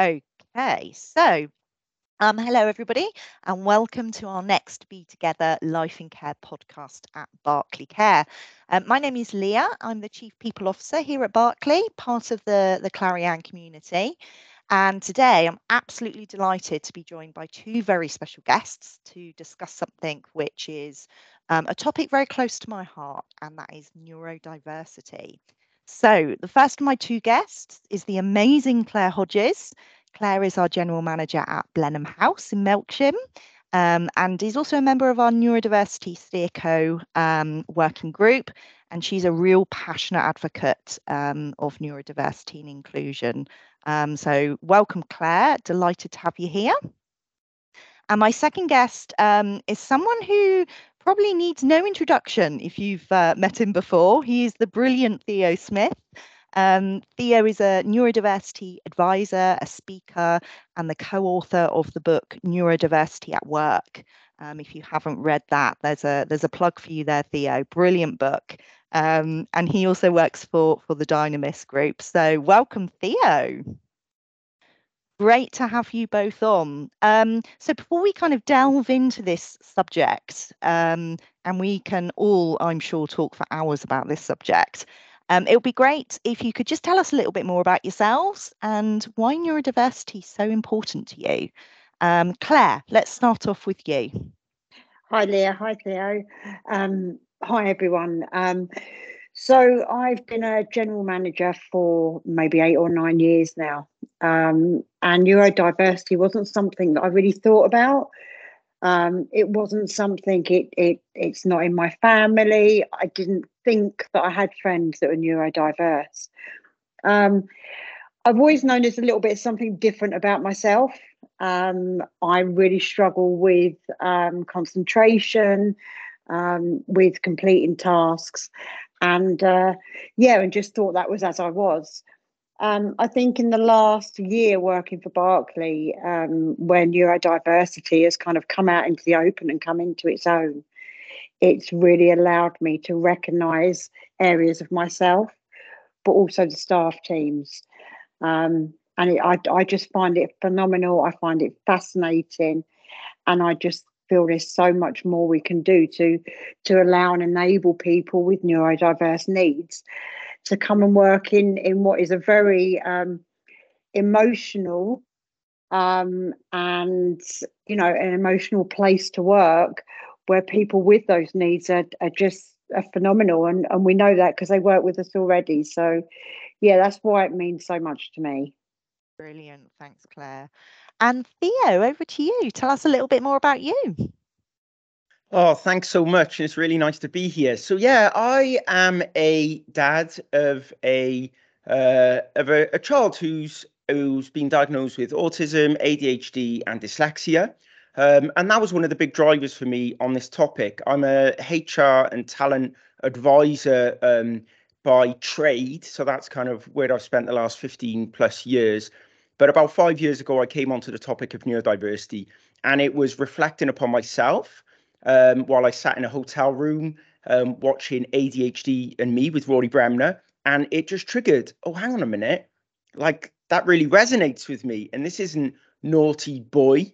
Okay, so um, hello everybody, and welcome to our next Be Together Life in Care podcast at Berkley Care. Um, my name is Leah. I'm the Chief People Officer here at Berkley, part of the the Clariane community. And today I'm absolutely delighted to be joined by two very special guests to discuss something which is um, a topic very close to my heart, and that is neurodiversity. So, the first of my two guests is the amazing Claire Hodges. Claire is our general manager at Blenheim House in Melksham. Um, and is also a member of our neurodiversity steerco um, working group and she's a real passionate advocate um, of neurodiversity and inclusion um, so welcome claire delighted to have you here and my second guest um, is someone who probably needs no introduction if you've uh, met him before. He is the brilliant Theo Smith. Um, Theo is a neurodiversity advisor, a speaker, and the co author of the book Neurodiversity at Work. Um, if you haven't read that, there's a there's a plug for you there, Theo. Brilliant book. Um, and he also works for for the Dynamist Group. So welcome, Theo. Great to have you both on. Um, so before we kind of delve into this subject, um, and we can all, I'm sure, talk for hours about this subject. Um, it would be great if you could just tell us a little bit more about yourselves and why neurodiversity is so important to you. Um, Claire, let's start off with you. Hi, Leah. Hi, Theo. Um, hi, everyone. Um, so I've been a general manager for maybe eight or nine years now. Um, and neurodiversity wasn't something that I really thought about. Um, it wasn't something it it it's not in my family. I didn't think that I had friends that were neurodiverse. Um, I've always known there's a little bit of something different about myself. Um, I really struggle with um, concentration, um, with completing tasks, and uh, yeah, and just thought that was as I was. Um, I think in the last year working for Berkley, um, neurodiversity has kind of come out into the open and come into its own, it's really allowed me to recognise areas of myself, but also the staff teams. Um, and it, I, I just find it phenomenal. I find it fascinating, and I just feel there's so much more we can do to to allow and enable people with neurodiverse needs to come and work in in what is a very um, emotional um, and you know an emotional place to work where people with those needs are, are just phenomenal. And, and we know that because they work with us already. So yeah that's why it means so much to me. Brilliant. Thanks claire. And theo over to you. Tell us a little bit more about you Oh, thanks so much. It's really nice to be here. So yeah, I am a dad of a uh, of a, a child who's who's been diagnosed with autism, ADHD, and dyslexia. Um, and that was one of the big drivers for me on this topic. I'm a HR and talent advisor um, by trade. So that's kind of where I've spent the last 15 plus years. But about five years ago, I came onto the topic of neurodiversity and it was reflecting upon myself um, while I sat in a hotel room um, watching ADHD and Me with Rory Bremner. And it just triggered, oh, hang on a minute. Like that really resonates with me. And this isn't naughty boy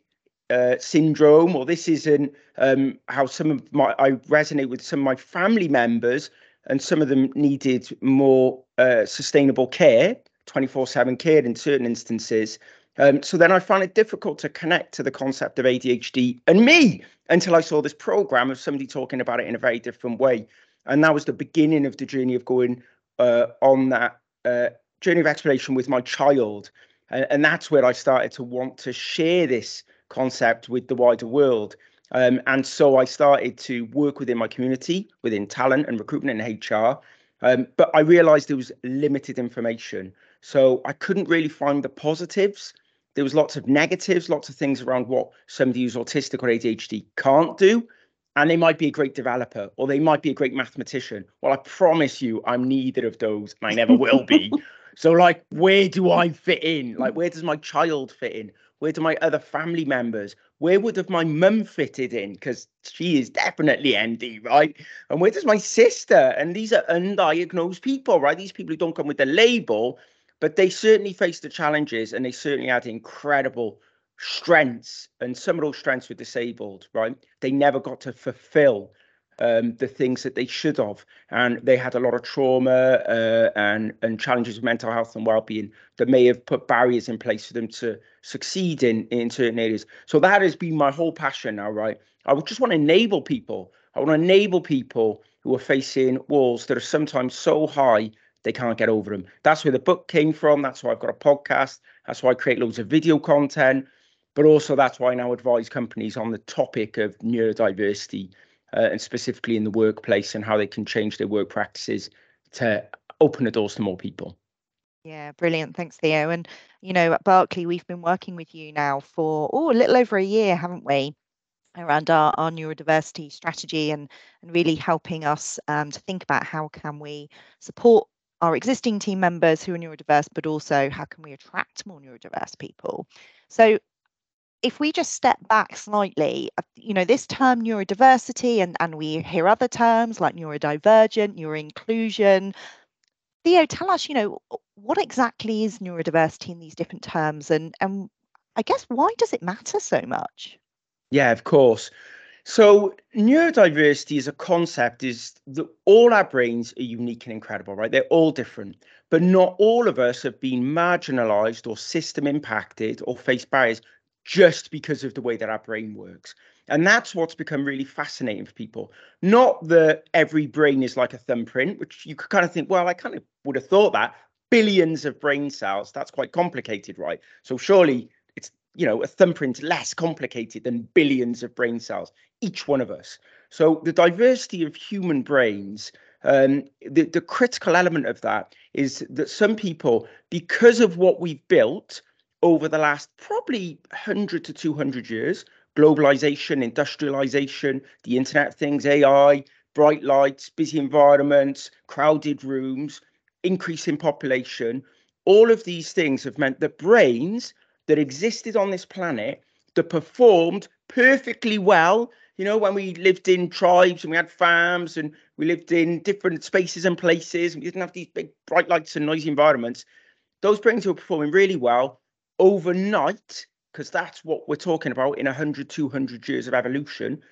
uh, syndrome, or this isn't um, how some of my, I resonate with some of my family members, and some of them needed more uh, sustainable care, 24 7 care in certain instances. Um, so then I found it difficult to connect to the concept of ADHD and me until I saw this program of somebody talking about it in a very different way. And that was the beginning of the journey of going uh, on that uh, journey of exploration with my child. And, and, that's where I started to want to share this concept with the wider world. Um, and so I started to work within my community, within talent and recruitment and HR. Um, but I realized there was limited information. So I couldn't really find the positives there was lots of negatives, lots of things around what somebody who's autistic or ADHD can't do. And they might be a great developer or they might be a great mathematician. Well, I promise you, I'm neither of those and I never will be. so, like, where do I fit in? Like, where does my child fit in? Where do my other family members? Where would have my mum fitted in? Because she is definitely ND, right? And where does my sister? And these are undiagnosed people, right? These people who don't come with the label but they certainly faced the challenges and they certainly had incredible strengths and some of those strengths were disabled right? They never got to fulfill um, the things that they should have and they had a lot of trauma uh, and and challenges with mental health and well-being that may have put barriers in place for them to succeed in in certain areas. So that has been my whole passion now right? I would just want to enable people. I want to enable people who are facing walls that are sometimes so high they can't get over them that's where the book came from that's why i've got a podcast that's why i create loads of video content but also that's why I now advise companies on the topic of neurodiversity uh, and specifically in the workplace and how they can change their work practices to open the doors to more people. Yeah, brilliant. Thanks, Theo. And, you know, at Berkley, we've been working with you now for, oh, a little over a year, haven't we? around our, our neurodiversity strategy and, and really helping us um, to think about how can we support our existing team members who are neurodiverse, but also how can we attract more neurodiverse people. So if we just step back slightly, uh, you know, this term neurodiversity, and, and we hear other terms like neurodivergent, neuroinclusion. Theo, tell us, you know, what exactly is neurodiversity in these different terms, and and I guess why does it matter so much? Yeah, of course. So neurodiversity as a concept is that all our brains are unique and incredible, right? They're all different, but not all of us have been marginalized or system impacted or face barriers just because of the way that our brain works. And that's what's become really fascinating for people. Not that every brain is like a thumbprint, which you could kind of think, well, I kind of would have thought that. Billions of brain cells, that's quite complicated, right? So surely it's, you know, a thumbprint less complicated than billions of brain cells, each one of us. So the diversity of human brains, um, the, the critical element of that is that some people, because of what we've built, over the last probably 100 to 200 years globalization, industrialization, the Internet of Things, AI, bright lights, busy environments, crowded rooms, increase in population. All of these things have meant that brains that existed on this planet that performed perfectly well. You know, when we lived in tribes and we had farms and we lived in different spaces and places, and we didn't have these big bright lights and noisy environments. Those brains were performing really well overnight, because that's what we're talking about in 100, 200 years of evolution,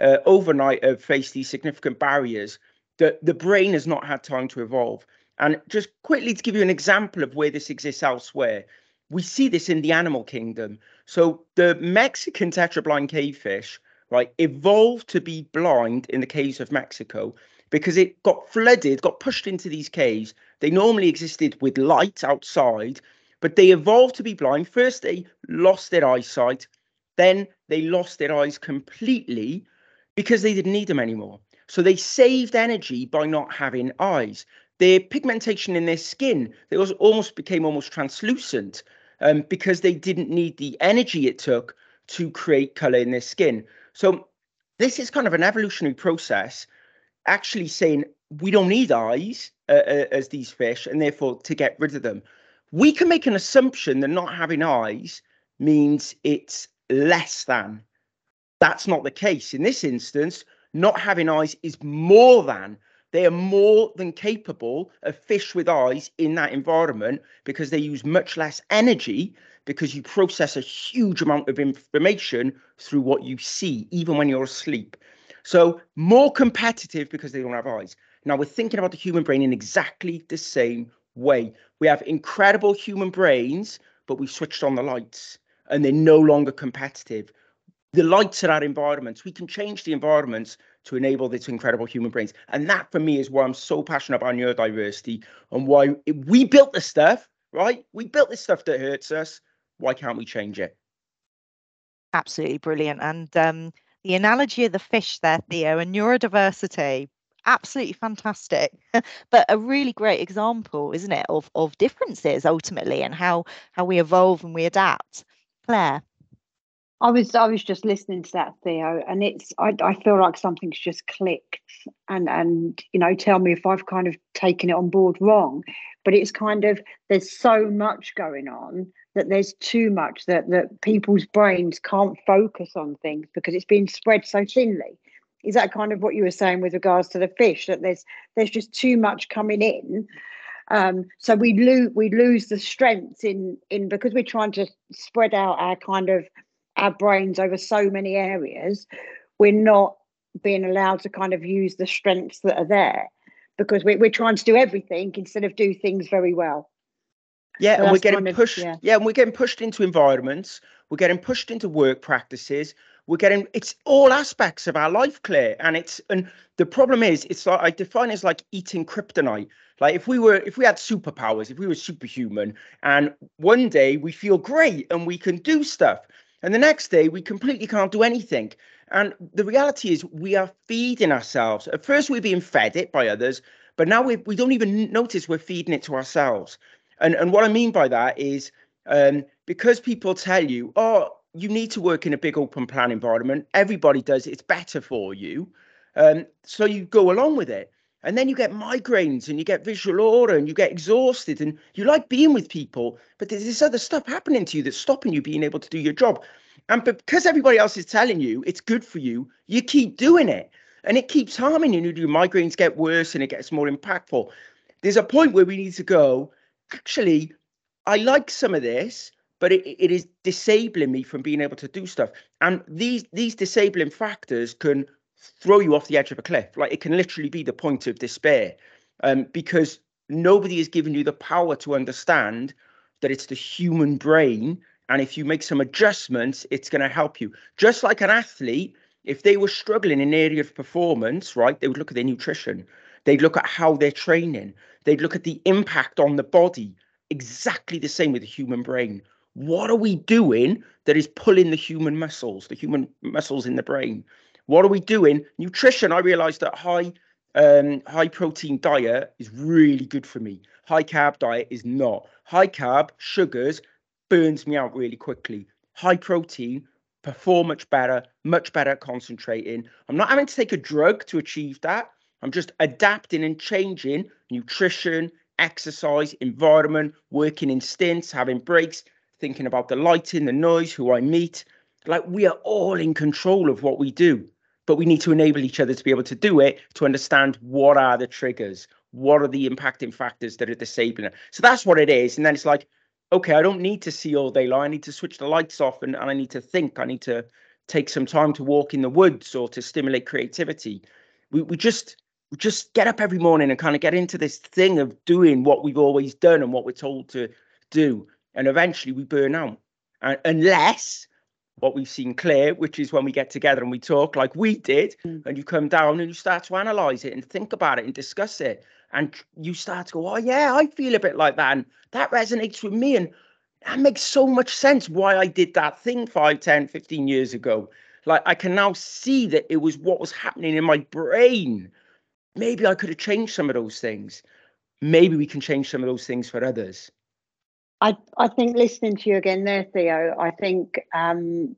uh, overnight have faced these significant barriers that the brain has not had time to evolve. And just quickly to give you an example of where this exists elsewhere, we see this in the animal kingdom. So the Mexican tetrablind cavefish, right, evolved to be blind in the caves of Mexico because it got flooded, got pushed into these caves. They normally existed with light outside, but they evolved to be blind. First, they lost their eyesight, then they lost their eyes completely because they didn't need them anymore. So they saved energy by not having eyes. Their pigmentation in their skin, they was almost became almost translucent um, because they didn't need the energy it took to create color in their skin. So this is kind of an evolutionary process, actually saying we don't need eyes uh, uh, as these fish, and therefore to get rid of them we can make an assumption that not having eyes means it's less than. That's not the case. In this instance, not having eyes is more than. They are more than capable of fish with eyes in that environment because they use much less energy because you process a huge amount of information through what you see, even when you're asleep. So, more competitive because they don't have eyes. Now, we're thinking about the human brain in exactly the same way. We have incredible human brains, but we switched on the lights and they're no longer competitive. The lights are our environments. We can change the environments to enable this incredible human brains. And that for me is why I'm so passionate about neurodiversity and why we built this stuff, right? We built this stuff that hurts us. Why can't we change it? Absolutely brilliant. And um, the analogy of the fish there, Theo, and neurodiversity, absolutely fantastic but a really great example isn't it of of differences ultimately and how how we evolve and we adapt claire I was I was just listening to that Theo, and it's I, I feel like something's just clicked, and and you know tell me if I've kind of taken it on board wrong, but it's kind of there's so much going on that there's too much that that people's brains can't focus on things because it's being spread so thinly. Is that kind of what you were saying with regards to the fish that there's there's just too much coming in? Um, so we lose we lose the strengths in in because we're trying to spread out our kind of our brains over so many areas. We're not being allowed to kind of use the strengths that are there because we're, we're trying to do everything instead of do things very well. Yeah, so and we're getting kind of, pushed. Yeah. yeah, and we're getting pushed into environments. We're getting pushed into work practices. We're getting it's all aspects of our life, Claire. And it's and the problem is it's like I define it as like eating kryptonite. Like if we were if we had superpowers, if we were superhuman, and one day we feel great and we can do stuff, and the next day we completely can't do anything. And the reality is, we are feeding ourselves. At first, we're being fed it by others, but now we, we don't even notice we're feeding it to ourselves. And, and what I mean by that is um, because people tell you, oh, you need to work in a big open plan environment, everybody does, it's better for you. Um, so you go along with it. And then you get migraines and you get visual aura and you get exhausted and you like being with people, but there's this other stuff happening to you that's stopping you being able to do your job. And because everybody else is telling you it's good for you, you keep doing it. And it keeps harming you. And your migraines get worse and it gets more impactful. There's a point where we need to go, actually, I like some of this, but it, it is disabling me from being able to do stuff. And these these disabling factors can throw you off the edge of a cliff. Like it can literally be the point of despair. Um, because nobody has given you the power to understand that it's the human brain and if you make some adjustments, it's going to help you. Just like an athlete, if they were struggling in an area of performance, right, they would look at their nutrition. They'd look at how they're training. They'd look at the impact on the body. Exactly the same with the human brain. What are we doing that is pulling the human muscles, the human muscles in the brain? What are we doing? Nutrition. I realized that high um, high protein diet is really good for me. High carb diet is not. High carb, sugars, burns me out really quickly. High protein, perform much better, much better at concentrating. I'm not having to take a drug to achieve that. I'm just adapting and changing nutrition, exercise, environment, working in stints, having breaks, thinking about the lighting, the noise, who I meet. Like we are all in control of what we do, but we need to enable each other to be able to do it to understand what are the triggers, what are the impacting factors that are disabling it. So that's what it is. And then it's like, okay, I don't need to see all day long. I need to switch the lights off and, and I need to think. I need to take some time to walk in the woods or to stimulate creativity. We we just we just get up every morning and kind of get into this thing of doing what we've always done and what we're told to do. And eventually we burn out. And unless what we've seen Claire, which is when we get together and we talk like we did, mm. and you come down and you start to analyze it and think about it and discuss it and you start to go, oh yeah, I feel a bit like that, and that resonates with me, and that makes so much sense why I did that thing 5, 10, 15 years ago. Like I can now see that it was what was happening in my brain. Maybe I could have changed some of those things. Maybe we can change some of those things for others. I I think listening to you again there, Theo, I think um,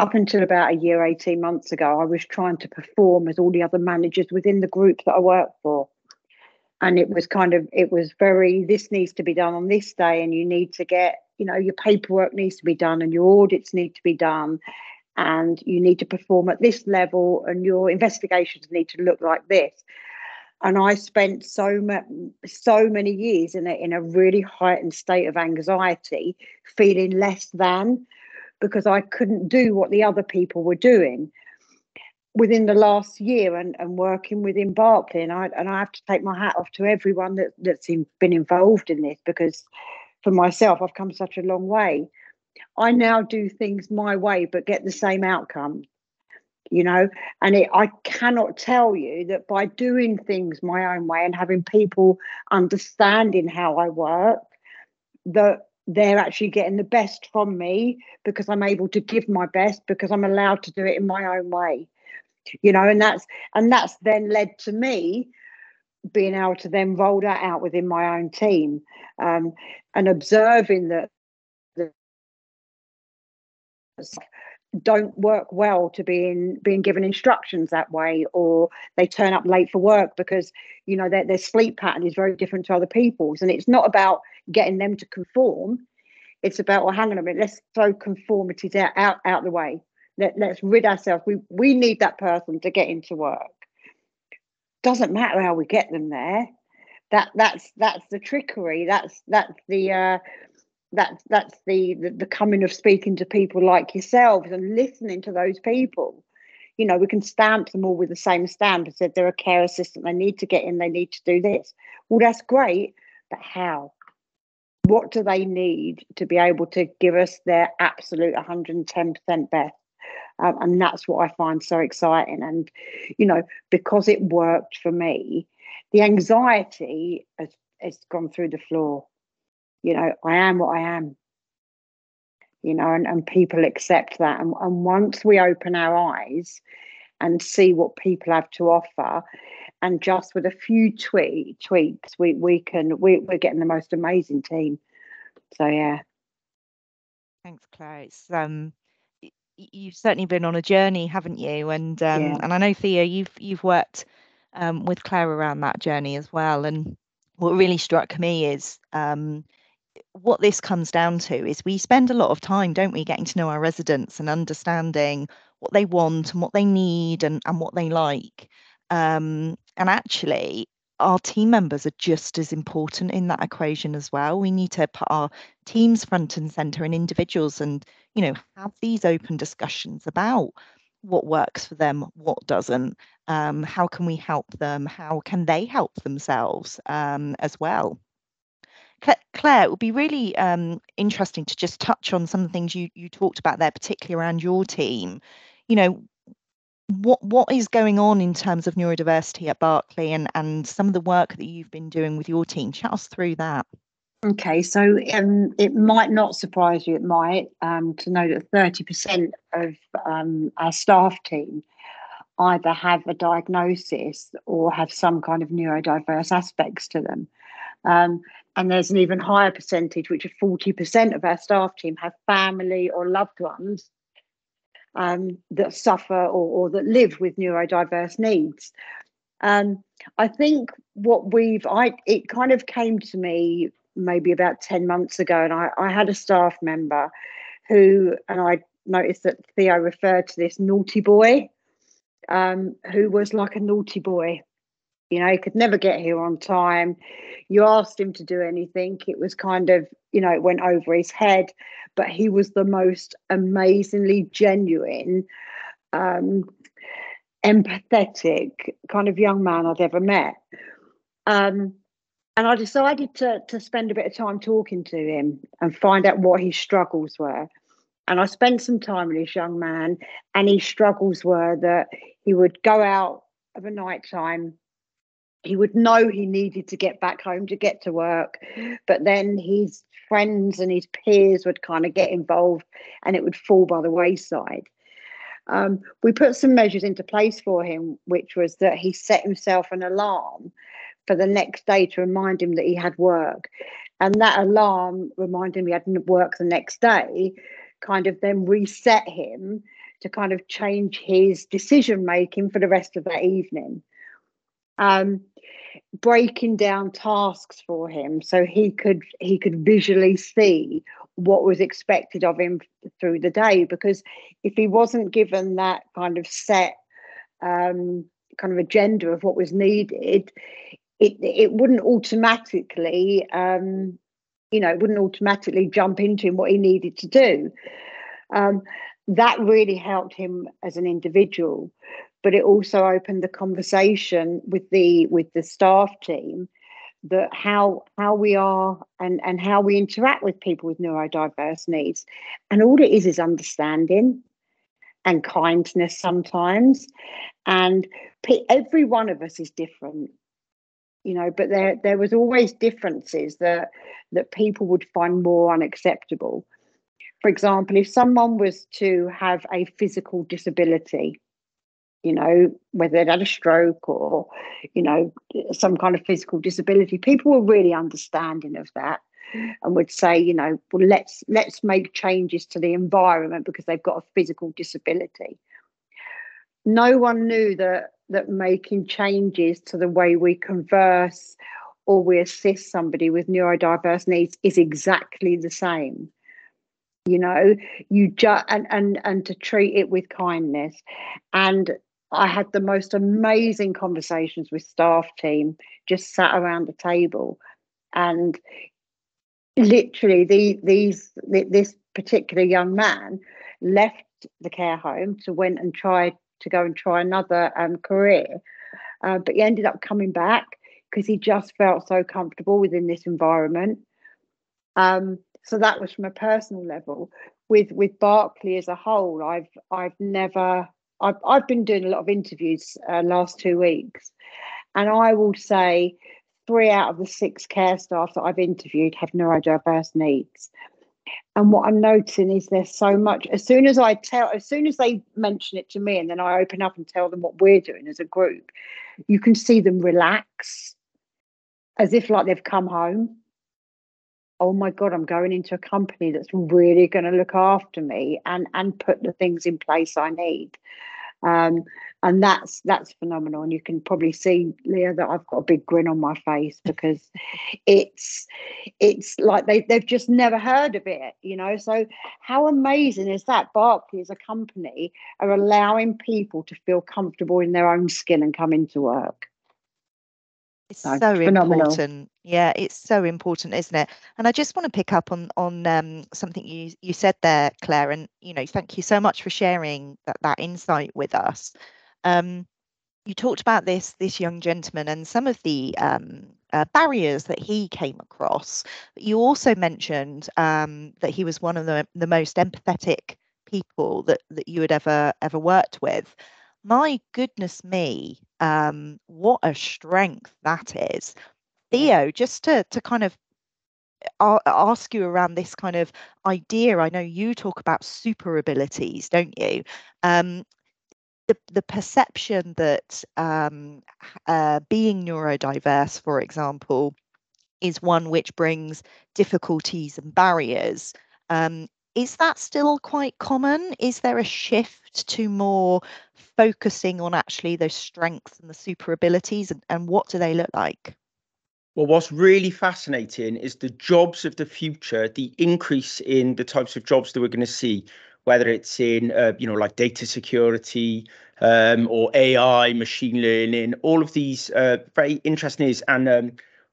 up until about a year, 18 months ago, I was trying to perform as all the other managers within the group that I work for. And it was kind of it was very this needs to be done on this day and you need to get you know your paperwork needs to be done and your audits need to be done. And you need to perform at this level and your investigations need to look like this and i spent so much so many years in a, in a really heightened state of anxiety feeling less than because i couldn't do what the other people were doing within the last year and, and working within Berkley, and I and I have to take my hat off to everyone that, that's in, been involved in this because for myself I've come such a long way. I now do things my way but get the same outcome. You know, and it, I cannot tell you that by doing things my own way and having people understanding how I work, that they're actually getting the best from me because I'm able to give my best because I'm allowed to do it in my own way you know and that's and that's then led to me being able to then roll that out within my own team um, and observing that don't work well to being being given instructions that way or they turn up late for work because you know their, their sleep pattern is very different to other people's and it's not about getting them to conform it's about well hang on a minute let's throw conformities out out, out the way let, let's rid ourselves. We we need that person to get into work. Doesn't matter how we get them there. that that's that's the trickery that's that's the uh that's that's the, the the coming of speaking to people like yourselves and listening to those people. You know we can stamp them all with the same stamp and said they're a care assistant they need to get in they need to do this. Well that's great but how? What do they need to be able to give us their absolute 110% best? Um, and that's what i find so exciting. And you know because it worked for me the anxiety has, has gone through the floor you know i am what i am you know and, and people accept that. And, and once we open our eyes and see what people have to offer and just with a few tweak, tweaks we we can we, we're getting the most amazing team. So yeah. Thanks claire it's um you've certainly been on a journey haven't you? And um yeah. and i know theo you've you've worked um, with claire around that journey as well. And what really struck me is um, what this comes down to is we spend a lot of time, don't we, getting to know our residents and understanding what they want and what they need and, and what they like. Um, and actually, our team members are just as important in that equation as well. We need to put our teams front and center and individuals and, you know, have these open discussions about what works for them, what doesn't, um, how can we help them, how can they help themselves um, as well. Claire, it would be really um, interesting to just touch on some of the things you, you talked about there, particularly around your team. You know, what what is going on in terms of neurodiversity at Berkley and, and some of the work that you've been doing with your team? Chat us through that. Okay, so um, it might not surprise you, it might, um, to know that 30% of um, our staff team either have a diagnosis or have some kind of neurodiverse aspects to them. And there's an even higher percentage, which is 40% of our staff team have family or loved ones um, that suffer or, or, that live with neurodiverse needs. Um, I think what we've, I it kind of came to me maybe about 10 months ago, and I, I had a staff member who, and I noticed that Theo referred to this naughty boy, um, who was like a naughty boy. You know, he could never get here on time. You asked him to do anything, it was kind of, you know, it went over his head. But he was the most amazingly genuine, um, empathetic kind of young man I'd ever met. Um, and I decided to to spend a bit of time talking to him and find out what his struggles were. And I spent some time with this young man, and his struggles were that he would go out of a night time he would know he needed to get back home to get to work but then his friends and his peers would kind of get involved and it would fall by the wayside. Um, we put some measures into place for him which was that he set himself an alarm for the next day to remind him that he had work. And that alarm reminded him he had work the next day kind of then reset him to kind of change his decision making for the rest of that evening. Um, breaking down tasks for him so he could he could visually see what was expected of him through the day. Because if he wasn't given that kind of set um, kind of agenda of what was needed it it wouldn't automatically um, you know it wouldn't automatically jump into him what he needed to do. Um, that really helped him as an individual but it also opened the conversation with the with the staff team that how how we are and and how we interact with people with neurodiverse needs. And all it is is understanding and kindness sometimes. And every one of us is different you know but there there was always differences that that people would find more unacceptable. For example if someone was to have a physical disability you know, whether they'd had a stroke or, you know, some kind of physical disability. People were really understanding of that and would say, you know, well, let's let's make changes to the environment because they've got a physical disability. No one knew that that making changes to the way we converse or we assist somebody with neurodiverse needs is exactly the same you know you just and and and to treat it with kindness and I had the most amazing conversations with staff team, just sat around the table, and literally the, these this particular young man left the care home to went and try to go and try another um, career, uh, but he ended up coming back because he just felt so comfortable within this environment. Um, so that was from a personal level. With with Berkley as a whole, I've I've never I've I've been doing a lot of interviews uh, last two weeks, and I will say three out of the six care staff that I've interviewed have neurodiverse needs. And what I'm noticing is there's so much. As soon as I tell, as soon as they mention it to me, and then I open up and tell them what we're doing as a group, you can see them relax, as if like they've come home. Oh my god, I'm going into a company that's really going to look after me and and put the things in place I need. Um, and that's that's phenomenal. And you can probably see leah that i've got a big grin on my face because it's it's like they, they've just never heard of it you know? So how amazing is that berkley as a company are allowing people to feel comfortable in their own skin and come into work it's so, so important. Yeah, it's so important, isn't it? And I just want to pick up on on um, something you you said there, Claire. And you know, thank you so much for sharing that that insight with us. Um, you talked about this this young gentleman and some of the um, uh, barriers that he came across. You also mentioned um, that he was one of the, the most empathetic people that that you had ever ever worked with. My goodness me, um, what a strength that is. Theo, just to to kind of ask you around this kind of idea. I know you talk about super abilities, don't you? Um, the, the perception that um, uh, being neurodiverse, for example, is one which brings difficulties and barriers. Um, is that still quite common? Is there a shift to more focusing on actually those strengths and the super abilities, and, and what do they look like? Well, what's really fascinating is the jobs of the future, the increase in the types of jobs that we're going to see whether it's in uh, you know like data security um, or AI, machine learning, all of these uh, very interesting is and um,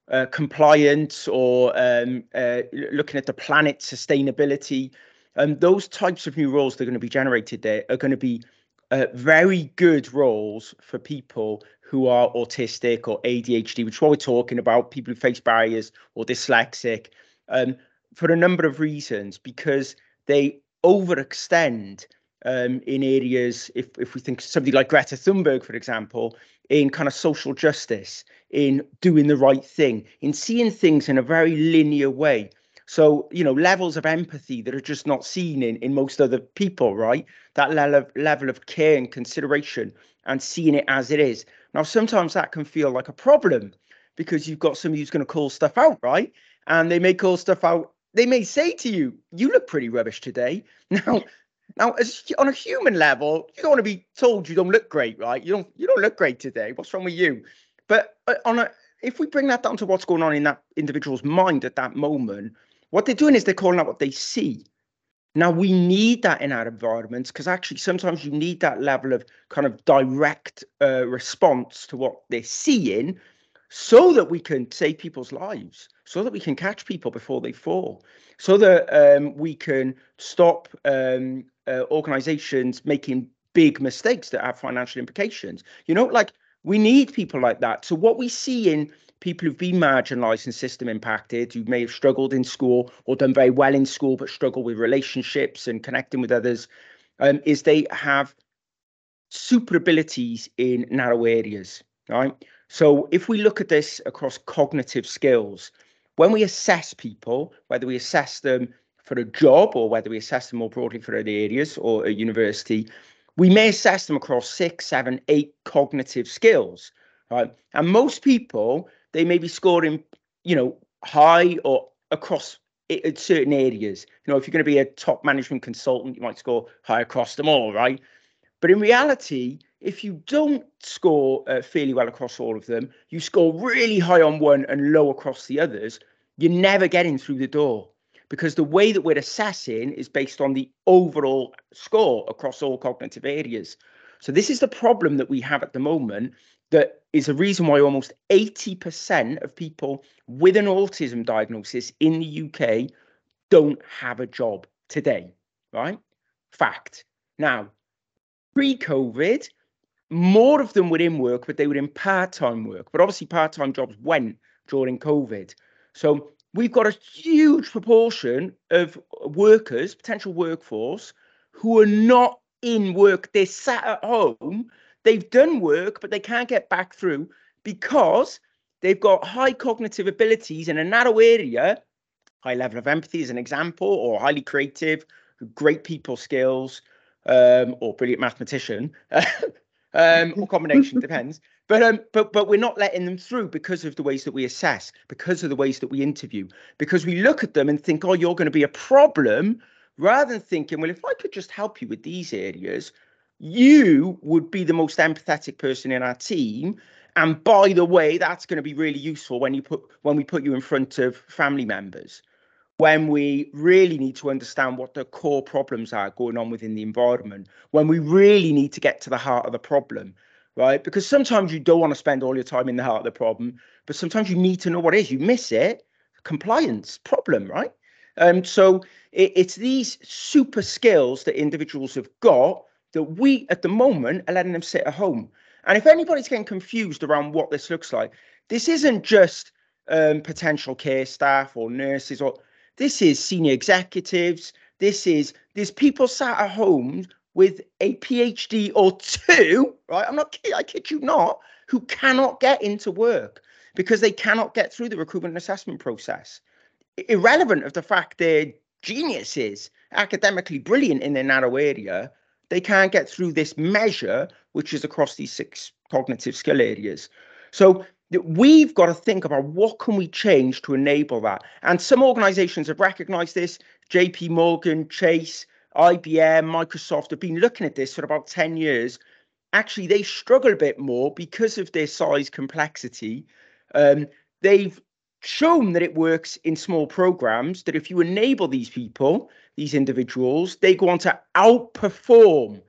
uh, compliance or um, uh, looking at the planet sustainability. Um, those types of new roles that are going to be generated there are going to be uh, very good roles for people who are autistic or ADHD, which is what we're talking about, people who face barriers or dyslexic, um, for a number of reasons, because they overextend um, in areas, if, if we think somebody like Greta Thunberg, for example, in kind of social justice, in doing the right thing, in seeing things in a very linear way. So, you know, levels of empathy that are just not seen in, in most other people, right? That level of, level of care and consideration and seeing it as it is. Now, sometimes that can feel like a problem because you've got somebody who's going to call stuff out, right? And they may call stuff out they may say to you, "You look pretty rubbish today." Now, now, as on a human level, you don't want to be told you don't look great, right? You don't, you don't look great today. What's wrong with you? But uh, on a, if we bring that down to what's going on in that individual's mind at that moment, what they're doing is they're calling out what they see. Now we need that in our environments because actually sometimes you need that level of kind of direct uh, response to what they're seeing so that we can save people's lives, so that we can catch people before they fall, so that um, we can stop um, uh, organizations making big mistakes that have financial implications. You know, like we need people like that. So, what we see in people who've been marginalized and system impacted, who may have struggled in school or done very well in school, but struggle with relationships and connecting with others, um, is they have super abilities in narrow areas, right? So if we look at this across cognitive skills, when we assess people, whether we assess them for a job or whether we assess them more broadly for other areas or a university, we may assess them across six, seven, eight cognitive skills. Right. And most people, they may be scoring, you know, high or across in certain areas. You know, if you're going to be a top management consultant, you might score high across them all, right? But in reality, if you don't score uh, fairly well across all of them, you score really high on one and low across the others, you're never getting through the door because the way that we're assessing is based on the overall score across all cognitive areas. So this is the problem that we have at the moment that is a reason why almost 80% of people with an autism diagnosis in the UK don't have a job today, right? Fact. Now, pre COVID, more of them were in work, but they were in part time work. But obviously, part time jobs went during COVID. So we've got a huge proportion of workers, potential workforce, who are not in work. They're sat at home. They've done work, but they can't get back through because they've got high cognitive abilities in a narrow area, high level of empathy as an example, or highly creative, great people skills, um, or brilliant mathematician, um, or combination depends. But um, but but we're not letting them through because of the ways that we assess, because of the ways that we interview, because we look at them and think, oh, you're going to be a problem, rather than thinking, well, if I could just help you with these areas, you would be the most empathetic person in our team. And by the way, that's going to be really useful when you put when we put you in front of family members when we really need to understand what the core problems are going on within the environment, when we really need to get to the heart of the problem, right? Because sometimes you don't want to spend all your time in the heart of the problem, but sometimes you need to know what is. You miss it, compliance problem, right? Um, so it, it's these super skills that individuals have got that we at the moment are letting them sit at home. And if anybody's getting confused around what this looks like, this isn't just um, potential care staff or nurses or this is senior executives. This is there's people sat at home with a PhD or two, right? I'm not kidding, I kid you not, who cannot get into work because they cannot get through the recruitment assessment process. Irrelevant of the fact they're geniuses, academically brilliant in their narrow area, they can't get through this measure, which is across these six cognitive skill areas. So we've got to think about what can we change to enable that. And some organizations have recognized this. Jp morgan chase ibm microsoft have been looking at this for about 10 years. Actually they struggle a bit more because of their size complexity. Um, they've shown that it works in small programs that if you enable these people these individuals they go on to outperform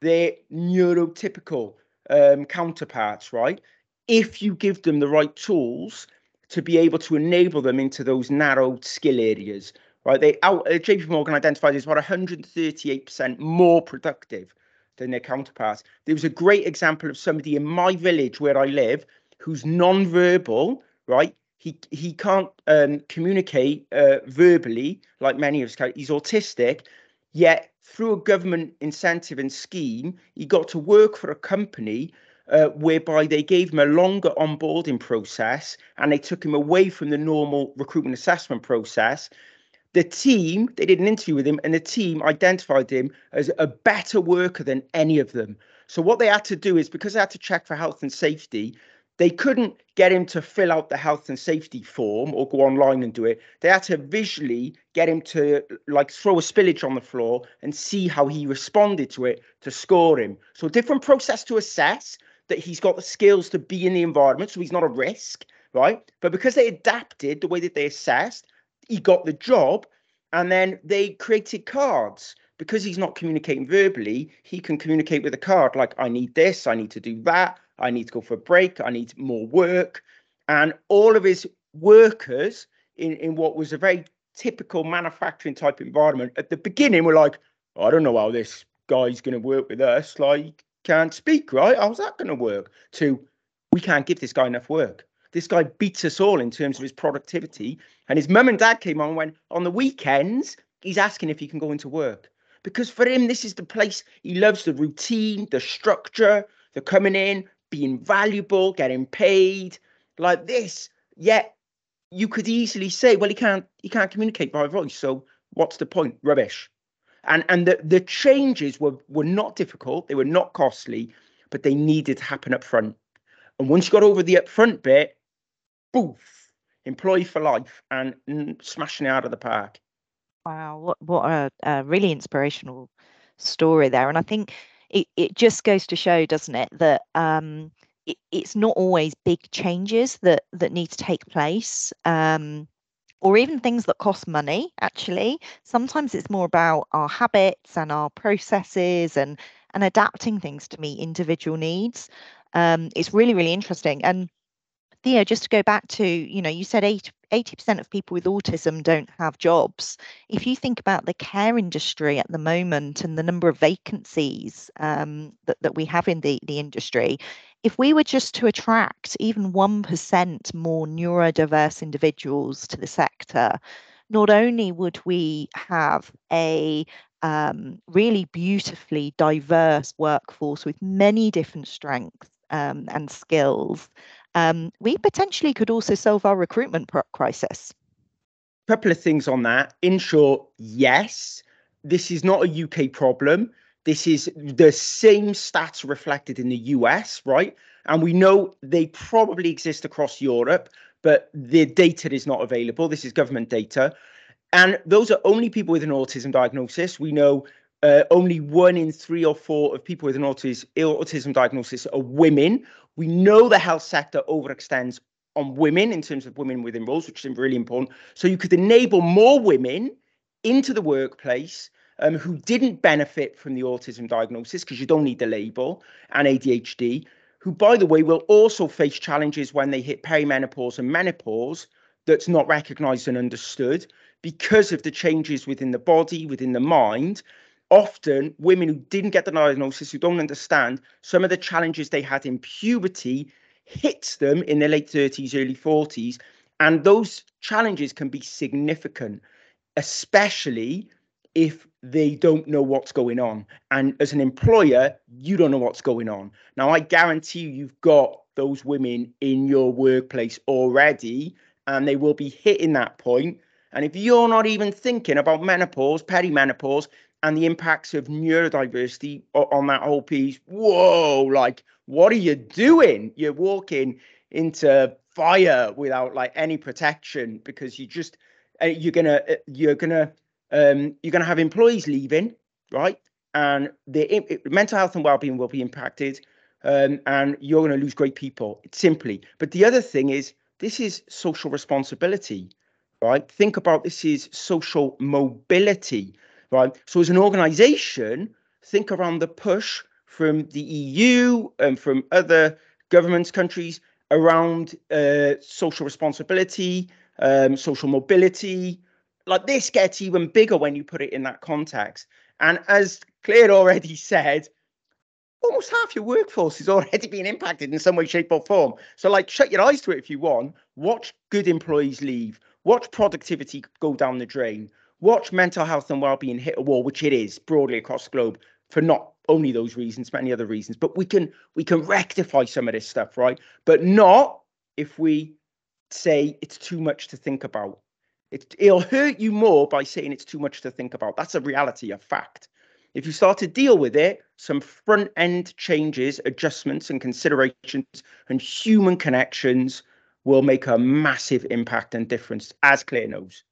their neurotypical um, counterparts right? If you give them the right tools to be able to enable them into those narrow skill areas right? They out uh, jp morgan identified as about 138% more productive than their counterparts. There was a great example of somebody in my village where i live who's non-verbal right he he can't um, communicate uh, verbally like many of us he's autistic yet through a government incentive and scheme he got to work for a company uh, whereby they gave him a longer onboarding process and they took him away from the normal recruitment assessment process. The team, they did an interview with him, and the team identified him as a better worker than any of them. So, what they had to do is because they had to check for health and safety, they couldn't get him to fill out the health and safety form or go online and do it. They had to visually get him to like throw a spillage on the floor and see how he responded to it to score him. So, different process to assess that he's got the skills to be in the environment, so he's not a risk, right? But because they adapted the way that they assessed, he got the job, and then they created cards. Because he's not communicating verbally, he can communicate with a card like, I need this, I need to do that, I need to go for a break, I need more work. And all of his workers in, in what was a very typical manufacturing type environment at the beginning were like, I don't know how this guy's going to work with us. Like, can't speak, right? How's that going to work? To we can't give this guy enough work. This guy beats us all in terms of his productivity. And his mum and dad came on when on the weekends he's asking if he can go into work because for him this is the place he loves the routine, the structure, the coming in, being valuable, getting paid like this. Yet you could easily say, well, he can't he can't communicate by voice, so what's the point? Rubbish and and the, the changes were were not difficult they were not costly but they needed to happen up front and once you got over the upfront bit boof employee for life and mm, smashing it out of the park wow what what a, a really inspirational story there and i think it, it just goes to show doesn't it that um it, it's not always big changes that that need to take place um or even things that cost money actually sometimes it's more about our habits and our processes and and adapting things to meet individual needs. Um, it's really, really interesting. And Theo, just to go back to, you know, you said 80, 80% of people with autism don't have jobs. If you think about the care industry at the moment and the number of vacancies um, that, that we have in the, the industry, if we were just to attract even 1% more neurodiverse individuals to the sector, not only would we have a um, really beautifully diverse workforce with many different strengths um, and skills, um, we potentially could also solve our recruitment crisis. A couple of things on that. In short, yes, this is not a UK problem. This is the same stats reflected in the US, right? And we know they probably exist across Europe, but the data is not available. This is government data. And those are only people with an autism diagnosis. We know uh, only one in three or four of people with an autism, autism diagnosis are women. We know the health sector overextends on women in terms of women within roles, which is really important. So you could enable more women into the workplace um, who didn't benefit from the autism diagnosis because you don't need the label and ADHD, who, by the way, will also face challenges when they hit perimenopause and menopause that's not recognized and understood because of the changes within the body, within the mind. Often, women who didn't get the diagnosis, who don't understand some of the challenges they had in puberty, hits them in their late 30s, early 40s. And those challenges can be significant, especially if they don't know what's going on. And as an employer, you don't know what's going on. Now, I guarantee you, you've got those women in your workplace already, and they will be hitting that point. And if you're not even thinking about menopause, perimenopause, and the impacts of neurodiversity on that whole piece, whoa, like, what are you doing? You're walking into fire without like any protection because you just, uh, you're gonna, uh, you're gonna, um, you're to have employees leaving, right? And the mental health and well-being will be impacted, um, and you're to lose great people. simply. But the other thing is, this is social responsibility, right? Think about this is social mobility, right? So as an organisation, think around the push from the EU and from other governments, countries around uh, social responsibility, um, social mobility, like this gets even bigger when you put it in that context. And as Claire already said, almost half your workforce is already being impacted in some way, shape, or form. So, like, shut your eyes to it if you want. Watch good employees leave. Watch productivity go down the drain. Watch mental health and well-being hit a wall, which it is broadly across the globe for not only those reasons, many other reasons. But we can we can rectify some of this stuff, right? But not if we say it's too much to think about. It, it'll hurt you more by saying it's too much to think about. That's a reality, a fact. If you start to deal with it, some front end changes, adjustments, and considerations and human connections will make a massive impact and difference, as Claire knows.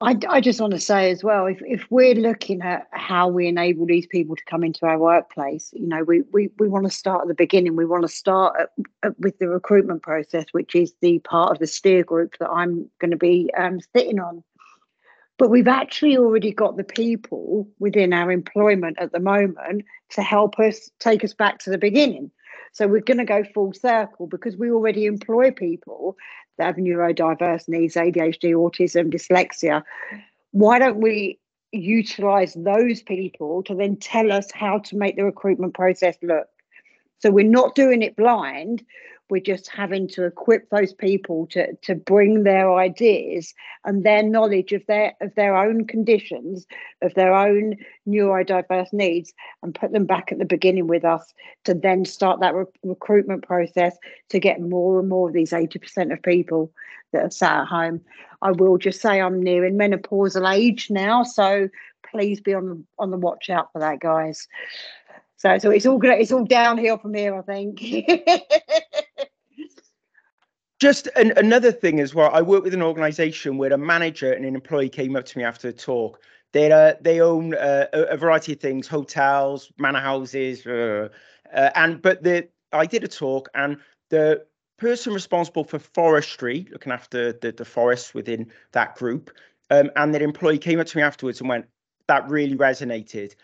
I, I just want to say as well, if, if we're looking at how we enable these people to come into our workplace, you know, we, we, we want to start at the beginning. We want to start at, at, with the recruitment process, which is the part of the steer group that I'm going to be um, sitting on. But we've actually already got the people within our employment at the moment to help us take us back to the beginning. So we're going to go full circle because we already employ people that have neurodiverse needs, ADHD, autism, dyslexia. Why don't we utilize those people to then tell us how to make the recruitment process look? So we're not doing it blind we're just having to equip those people to to bring their ideas and their knowledge of their of their own conditions of their own neurodiverse needs and put them back at the beginning with us to then start that re- recruitment process to get more and more of these 80% of people that are sat at home i will just say i'm nearing menopausal age now so please be on on the watch out for that guys so, so it's all good. It's all downhill from here, I think. Just an, another thing as well. I work with an organisation where a manager and an employee came up to me after a talk. They uh, they own uh, a, variety of things: hotels, manor houses, uh, uh, and but the I did a talk, and the person responsible for forestry, looking after the the forests within that group, um, and that employee came up to me afterwards and went, "That really resonated."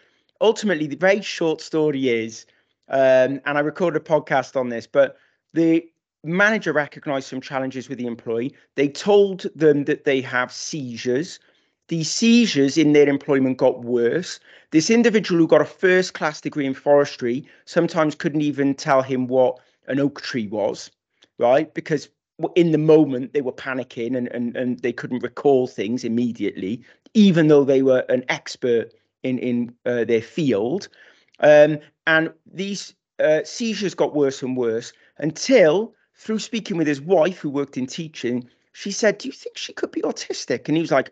ultimately, the very short story is, um, and I recorded a podcast on this, but the manager recognized some challenges with the employee. They told them that they have seizures. These seizures in their employment got worse. This individual who got a first class degree in forestry sometimes couldn't even tell him what an oak tree was, right? Because in the moment they were panicking and, and, and they couldn't recall things immediately, even though they were an expert in, in uh, their field. Um, and these uh, seizures got worse and worse until through speaking with his wife, who worked in teaching, she said, Do you think she could be autistic? And he was like,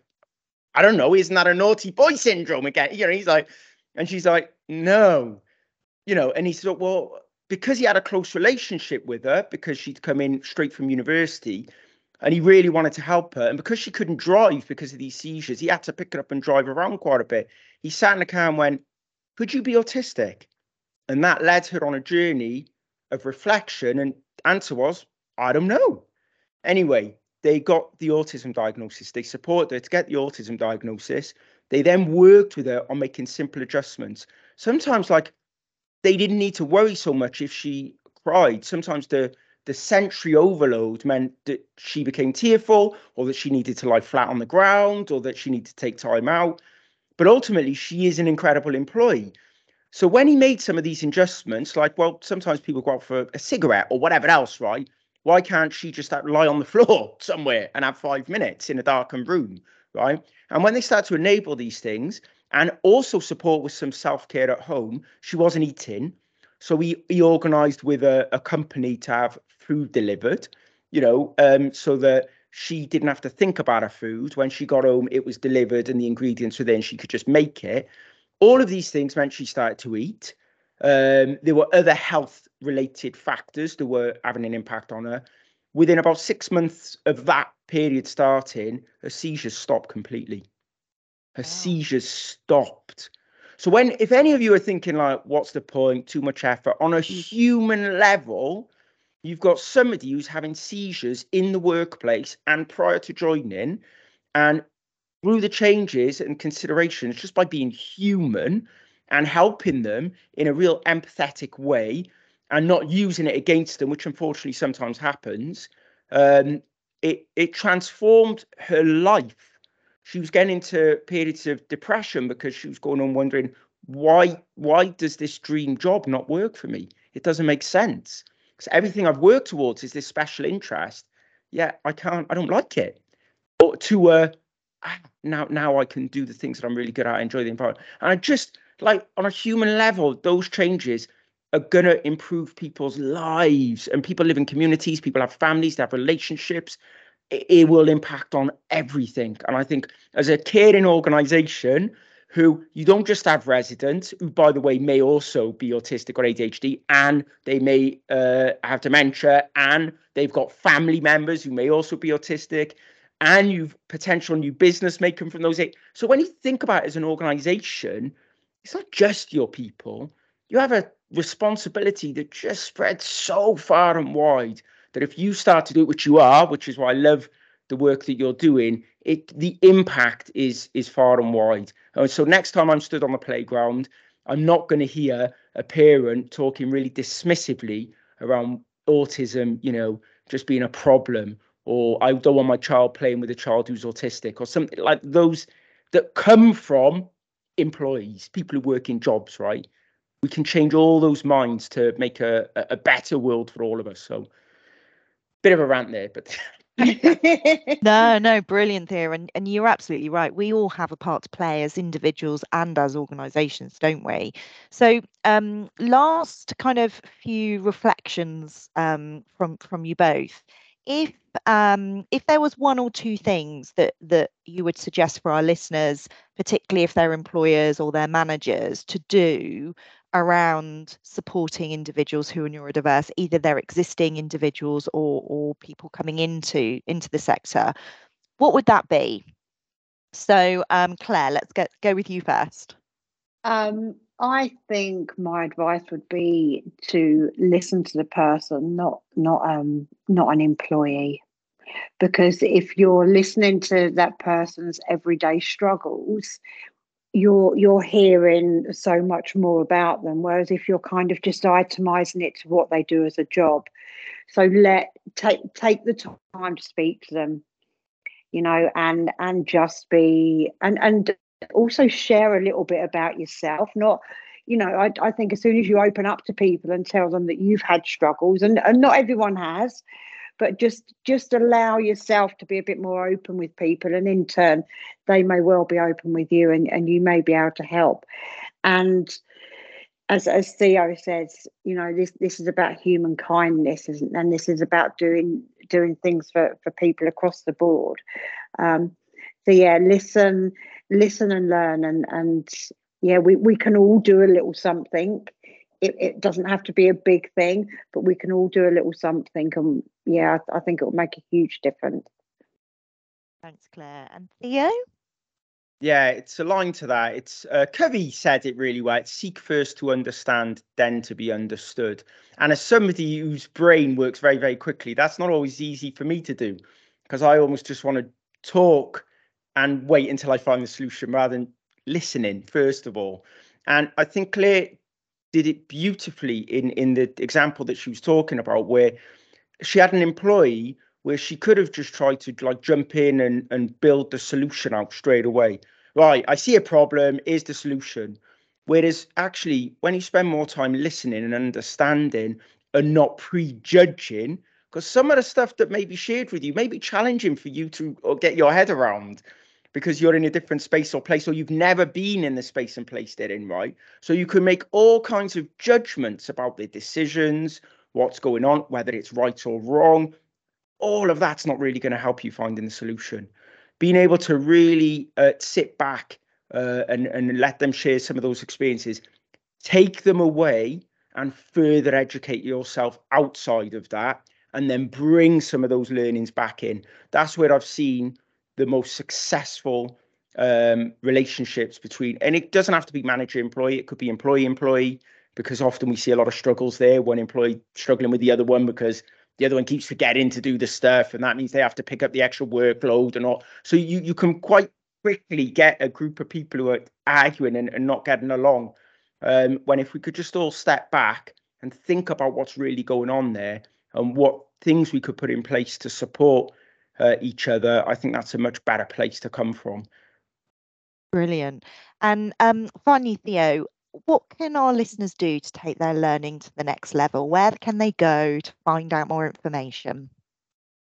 I don't know. Isn't that a naughty boy syndrome again? You know, he's like, and she's like, No, you know, and he said, Well, because he had a close relationship with her, because she'd come in straight from university, and he really wanted to help her. And because she couldn't drive because of these seizures, he had to pick her up and drive around quite a bit. He sat in the car and went, Could you be autistic? And that led her on a journey of reflection. And answer was, I don't know. Anyway, they got the autism diagnosis. They supported her to get the autism diagnosis. They then worked with her on making simple adjustments. Sometimes, like, they didn't need to worry so much if she cried. Sometimes the the sensory overload meant that she became tearful or that she needed to lie flat on the ground or that she needed to take time out. But ultimately, she is an incredible employee. So when he made some of these adjustments, like, well, sometimes people go out for a cigarette or whatever else, right? Why can't she just lie on the floor somewhere and have five minutes in a darkened room, right? And when they start to enable these things and also support with some self care at home, she wasn't eating. So he, he organized with a, a company to have food delivered, you know, um, so that she didn't have to think about her food. When she got home, it was delivered and the ingredients were there and she could just make it. All of these things meant she started to eat. Um, there were other health related factors that were having an impact on her. Within about six months of that period starting, her seizures stopped completely. Her wow. seizures stopped. So when if any of you are thinking like, what's the point? Too much effort on a mm. human level, you've got somebody who's having seizures in the workplace and prior to joining, and through the changes and considerations, just by being human and helping them in a real empathetic way and not using it against them, which unfortunately sometimes happens, um, it it transformed her life. She was getting into periods of depression because she was going on wondering why why does this dream job not work for me? It doesn't make sense because everything I've worked towards is this special interest. Yeah, I can't. I don't like it. But to uh, ah, now now I can do the things that I'm really good at. Enjoy the environment, and I just like on a human level, those changes are gonna improve people's lives. And people live in communities, people have families, they have relationships. It, it will impact on everything. And I think as a caring organization, who you don't just have residents who, by the way, may also be autistic or ADHD, and they may uh, have dementia, and they've got family members who may also be autistic and you've potential new business making from those eight. So when you think about it as an organization, it's not just your people. You have a responsibility that just spreads so far and wide that if you start to do it, which you are, which is why I love the work that you're doing, it the impact is is far and wide. And so next time I'm stood on the playground, I'm not going to hear a parent talking really dismissively around autism, you know, just being a problem or I don't want my child playing with a child who's autistic or something like those that come from employees, people who work in jobs, right? We can change all those minds to make a, a better world for all of us. So, bit of a rant there, but. no, no, brilliant there. And, and you're absolutely right. We all have a part to play as individuals and as organizations, don't we? So, um, last kind of few reflections um, from from you both if um, if there was one or two things that that you would suggest for our listeners, particularly if they're employers or their managers, to do around supporting individuals who are neurodiverse, either they're existing individuals or or people coming into into the sector, what would that be? So, um, Claire, let's get go with you first. Um, I think my advice would be to listen to the person, not not um not an employee. Because if you're listening to that person's everyday struggles, you're you're hearing so much more about them whereas if you're kind of just itemizing it to what they do as a job so let take take the time to speak to them you know and and just be and and also share a little bit about yourself not you know I, I think as soon as you open up to people and tell them that you've had struggles and, and not everyone has but just just allow yourself to be a bit more open with people and in turn they may well be open with you and, and you may be able to help. And as as theo says you know this this is about human kindness isn't and this is about doing doing things for for people across the board. Um so yeah listen listen and learn and and yeah we, we can all do a little something it, it doesn't have to be a big thing, but we can all do a little something. And yeah, I, I think it will make a huge difference. Thanks, Claire. And Theo? Yeah, it's aligned to that. It's uh, Covey said it really well. It's seek first to understand, then to be understood. And as somebody whose brain works very, very quickly, that's not always easy for me to do because I almost just want to talk and wait until I find the solution rather than listening, first of all. And I think Claire did it beautifully in in the example that she was talking about where she had an employee where she could have just tried to like jump in and and build the solution out straight away. Right i see a problem is the solution. Whereas actually when you spend more time listening and understanding and not prejudging because some of the stuff that may be shared with you may be challenging for you to uh, get your head around because you're in a different space or place or you've never been in the space and place they're in, right? So you can make all kinds of judgments about their decisions, what's going on, whether it's right or wrong. All of that's not really going to help you finding the solution. Being able to really uh, sit back uh, and, and let them share some of those experiences, take them away and further educate yourself outside of that, and then bring some of those learnings back in. That's where I've seen the most successful um, relationships between, and it doesn't have to be manager employee, it could be employee employee, because often we see a lot of struggles there. One employee struggling with the other one because the other one keeps forgetting to do the stuff, and that means they have to pick up the extra workload and all. So you you can quite quickly get a group of people who are arguing and, and not getting along. Um, when if we could just all step back and think about what's really going on there and what things we could put in place to support uh, each other, I think that's a much better place to come from. Brilliant. And um, finally, Theo, what can our listeners do to take their learning to the next level? Where can they go to find out more information?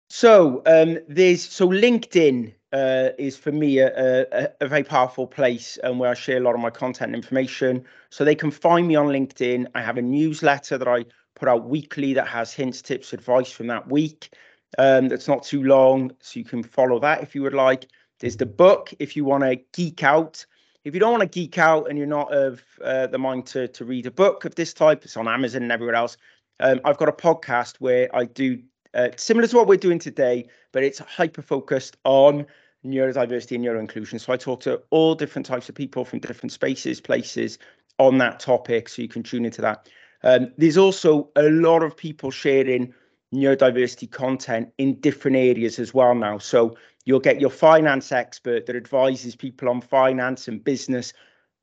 So um, there's so LinkedIn uh, is for me a, a, a, very powerful place and where I share a lot of my content and information. So they can find me on LinkedIn. I have a newsletter that I put out weekly that has hints, tips, advice from that week um, that's not too long, so you can follow that if you would like. There's the book if you want to geek out. If you don't want to geek out and you're not of uh, the mind to to read a book of this type, it's on Amazon and everywhere else. Um, I've got a podcast where I do uh, similar to what we're doing today, but it's hyper focused on neurodiversity and neuro inclusion. So I talk to all different types of people from different spaces, places on that topic. So you can tune into that. Um, there's also a lot of people sharing neurodiversity content in different areas as well now. So you'll get your finance expert that advises people on finance and business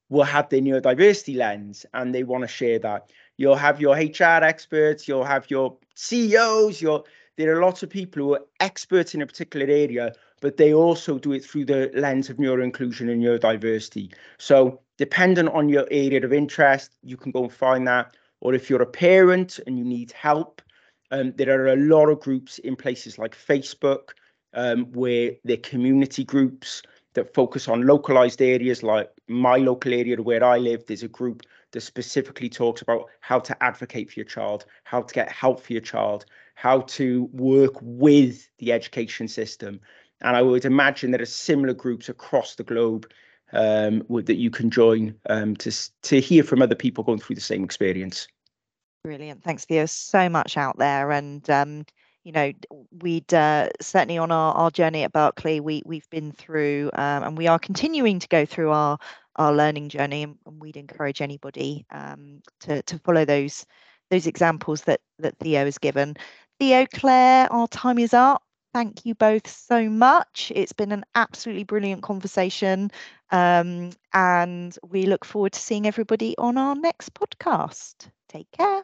will have their neurodiversity lens and they want to share that. You'll have your HR experts, you'll have your CEOs, your there are lots of people who are experts in a particular area, but they also do it through the lens of neuro inclusion and neurodiversity. So dependent on your area of interest, you can go and find that. Or if you're a parent and you need help, um, there are a lot of groups in places like Facebook um, where they're community groups that focus on localized areas like my local area where I live. There's a group that specifically talks about how to advocate for your child, how to get help for your child, how to work with the education system. And I would imagine that there are similar groups across the globe um, that you can join um, to, to hear from other people going through the same experience. Brilliant. Thanks, Theo. So much out there. And, um, you know, we'd uh, certainly on our, our journey at Berkley, we, we've been through um, and we are continuing to go through our, our learning journey. And, we'd encourage anybody um, to, to follow those those examples that, that Theo has given. Theo, Claire, our time is up. thank you both so much. It's been an absolutely brilliant conversation. Um, and we look forward to seeing everybody on our next podcast. Take care.